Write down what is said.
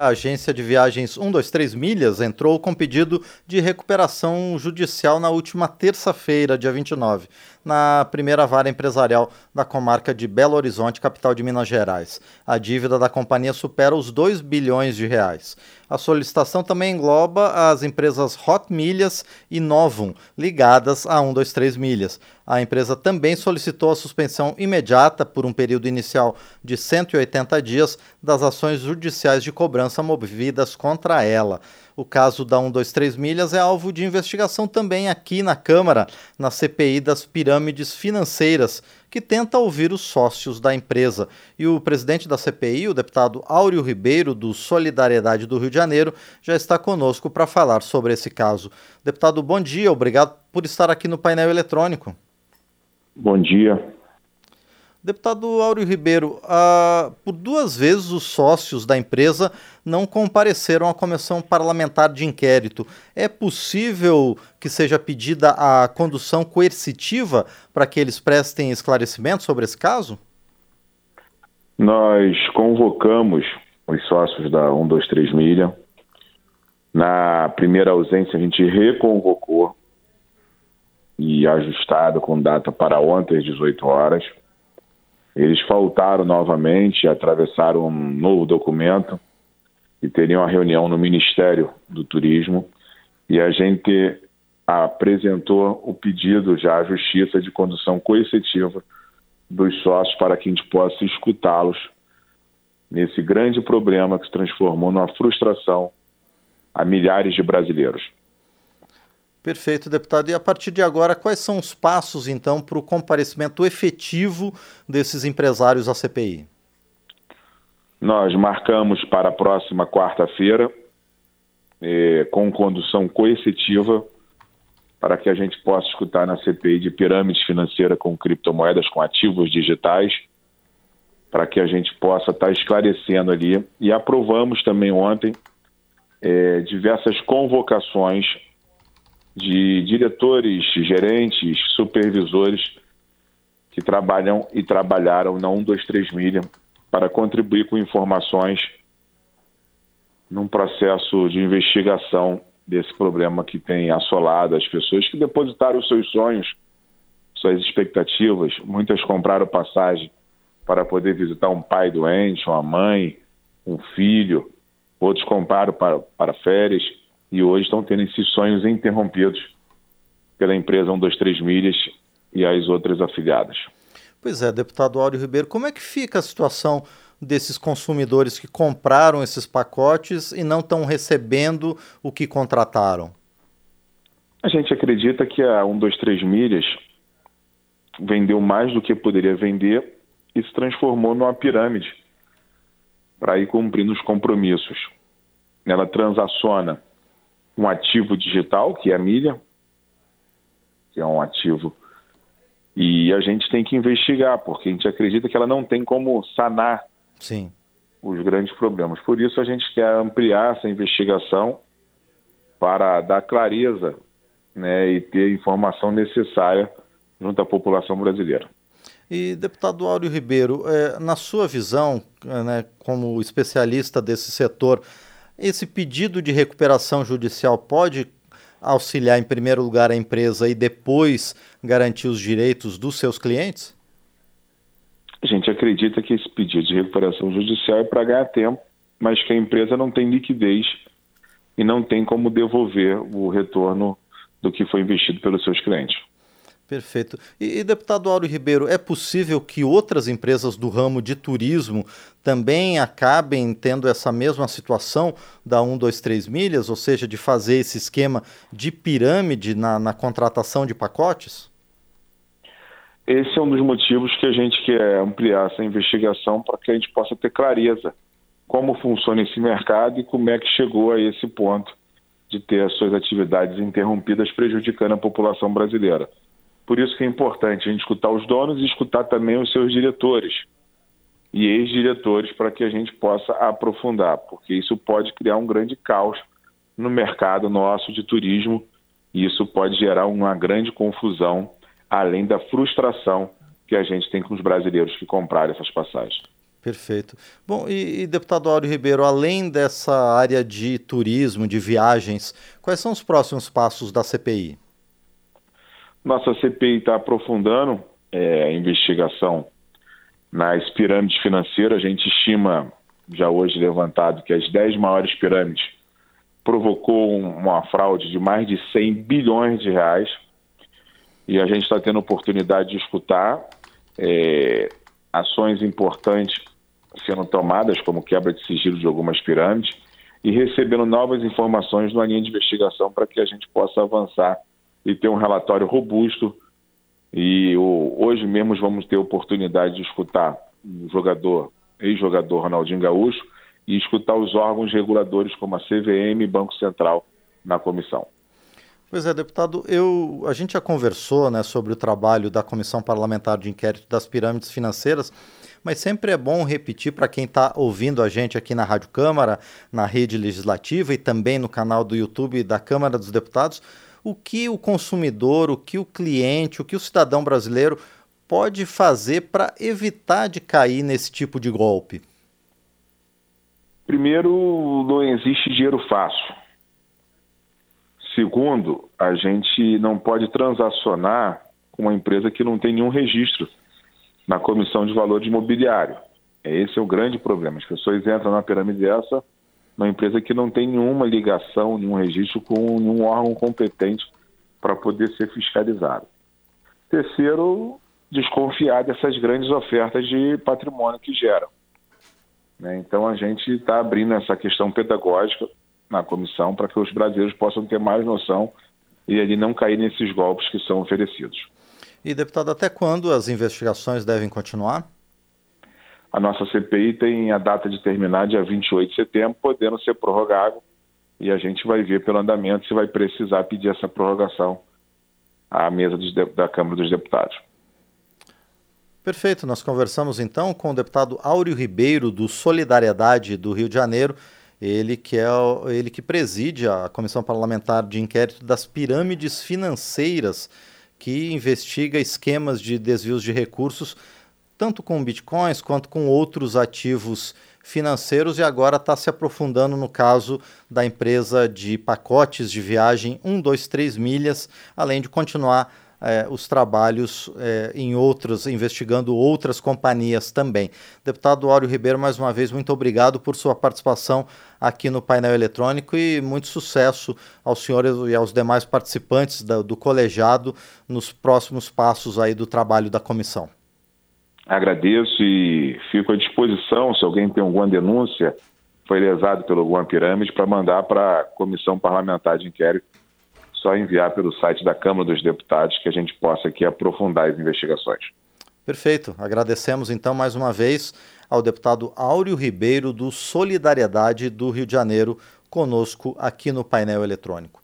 A agência de viagens 123 Milhas entrou com pedido de recuperação judicial na última terça-feira, dia 29, na primeira vara empresarial da comarca de Belo Horizonte, capital de Minas Gerais. A dívida da companhia supera os 2 bilhões de reais. A solicitação também engloba as empresas Hot Milhas e Novum, ligadas a 123 Milhas. A empresa também solicitou a suspensão imediata, por um período inicial de 180 dias, das ações judiciais de cobrança movidas contra ela. O caso da 123 Milhas é alvo de investigação também aqui na Câmara, na CPI das pirâmides financeiras, que tenta ouvir os sócios da empresa. E o presidente da CPI, o deputado Áureo Ribeiro, do Solidariedade do Rio de Janeiro, já está conosco para falar sobre esse caso. Deputado, bom dia, obrigado por estar aqui no painel eletrônico. Bom dia. Deputado Áureo Ribeiro, ah, por duas vezes os sócios da empresa não compareceram à comissão parlamentar de inquérito. É possível que seja pedida a condução coercitiva para que eles prestem esclarecimento sobre esse caso? Nós convocamos os sócios da 123 Milha. Na primeira ausência, a gente reconvocou e ajustado com data para ontem às 18 horas. Eles faltaram novamente, atravessaram um novo documento e teriam a reunião no Ministério do Turismo e a gente apresentou o pedido já à Justiça de condução coercitiva dos sócios para que a gente possa escutá-los nesse grande problema que se transformou numa frustração a milhares de brasileiros. Perfeito, deputado. E a partir de agora, quais são os passos, então, para o comparecimento efetivo desses empresários à CPI? Nós marcamos para a próxima quarta-feira, eh, com condução coercitiva, para que a gente possa escutar na CPI de pirâmides financeiras com criptomoedas, com ativos digitais, para que a gente possa estar esclarecendo ali. E aprovamos também ontem eh, diversas convocações de diretores, gerentes, supervisores que trabalham e trabalharam na 123 Milha para contribuir com informações num processo de investigação desse problema que tem assolado as pessoas que depositaram os seus sonhos, suas expectativas. Muitas compraram passagem para poder visitar um pai doente, uma mãe, um filho. Outros compraram para, para férias e hoje estão tendo esses sonhos interrompidos pela empresa 123 Milhas e as outras afiliadas. Pois é, deputado Áureo Ribeiro, como é que fica a situação desses consumidores que compraram esses pacotes e não estão recebendo o que contrataram? A gente acredita que a 123 Milhas vendeu mais do que poderia vender e se transformou numa pirâmide para ir cumprindo os compromissos. Ela transaciona um ativo digital, que é a milha, que é um ativo. E a gente tem que investigar, porque a gente acredita que ela não tem como sanar Sim. os grandes problemas. Por isso a gente quer ampliar essa investigação para dar clareza né, e ter a informação necessária junto à população brasileira. E, deputado Áureo Ribeiro, é, na sua visão, né, como especialista desse setor, esse pedido de recuperação judicial pode auxiliar, em primeiro lugar, a empresa e depois garantir os direitos dos seus clientes? A gente acredita que esse pedido de recuperação judicial é para ganhar tempo, mas que a empresa não tem liquidez e não tem como devolver o retorno do que foi investido pelos seus clientes. Perfeito. E, e, deputado Auro Ribeiro, é possível que outras empresas do ramo de turismo também acabem tendo essa mesma situação da 1, 2, 3 milhas, ou seja, de fazer esse esquema de pirâmide na, na contratação de pacotes? Esse é um dos motivos que a gente quer ampliar essa investigação para que a gente possa ter clareza como funciona esse mercado e como é que chegou a esse ponto de ter as suas atividades interrompidas prejudicando a população brasileira. Por isso que é importante a gente escutar os donos e escutar também os seus diretores e ex-diretores para que a gente possa aprofundar, porque isso pode criar um grande caos no mercado nosso de turismo e isso pode gerar uma grande confusão, além da frustração que a gente tem com os brasileiros que compraram essas passagens. Perfeito. Bom, e, e, deputado Áureo Ribeiro, além dessa área de turismo, de viagens, quais são os próximos passos da CPI? Nossa CPI está aprofundando é, a investigação nas pirâmides financeiras. A gente estima, já hoje levantado, que as 10 maiores pirâmides provocou uma fraude de mais de 100 bilhões de reais. E a gente está tendo oportunidade de escutar é, ações importantes sendo tomadas, como quebra de sigilo de algumas pirâmides, e recebendo novas informações na linha de investigação para que a gente possa avançar e ter um relatório robusto. E o, hoje mesmo vamos ter oportunidade de escutar o jogador, ex-jogador Ronaldinho Gaúcho, e escutar os órgãos reguladores como a CVM e Banco Central na comissão. Pois é, deputado, eu, a gente já conversou né, sobre o trabalho da Comissão Parlamentar de Inquérito das Pirâmides Financeiras, mas sempre é bom repetir para quem está ouvindo a gente aqui na Rádio Câmara, na rede legislativa e também no canal do YouTube da Câmara dos Deputados, o que o consumidor, o que o cliente, o que o cidadão brasileiro pode fazer para evitar de cair nesse tipo de golpe. Primeiro, não existe dinheiro fácil. Segundo, a gente não pode transacionar com uma empresa que não tem nenhum registro na Comissão de Valores Imobiliário. Esse é o grande problema. As pessoas entram na pirâmide dessa, uma empresa que não tem nenhuma ligação, nenhum registro com nenhum órgão competente para poder ser fiscalizado. Terceiro, desconfiar dessas grandes ofertas de patrimônio que geram. Né? Então a gente está abrindo essa questão pedagógica na comissão para que os brasileiros possam ter mais noção e ali não cair nesses golpes que são oferecidos. E, deputado, até quando as investigações devem continuar? A nossa CPI tem a data de terminar dia 28 de setembro, podendo ser prorrogado, e a gente vai ver pelo andamento se vai precisar pedir essa prorrogação à mesa dos, da Câmara dos Deputados. Perfeito, nós conversamos então com o deputado Áureo Ribeiro, do Solidariedade do Rio de Janeiro, ele que é ele que preside a Comissão Parlamentar de Inquérito das Pirâmides Financeiras, que investiga esquemas de desvios de recursos, tanto com bitcoins quanto com outros ativos financeiros, e agora está se aprofundando no caso da empresa de pacotes de viagem 123 milhas, além de continuar é, os trabalhos é, em outros, investigando outras companhias também. Deputado Áureo Ribeiro, mais uma vez, muito obrigado por sua participação aqui no painel eletrônico e muito sucesso aos senhores e aos demais participantes do, do colegiado nos próximos passos aí do trabalho da comissão. Agradeço e fico à disposição, se alguém tem alguma denúncia, foi lesado pelo alguma pirâmide, para mandar para a Comissão Parlamentar de Inquérito só enviar pelo site da Câmara dos Deputados que a gente possa aqui aprofundar as investigações. Perfeito. Agradecemos então mais uma vez ao deputado Áureo Ribeiro do Solidariedade do Rio de Janeiro conosco aqui no painel eletrônico.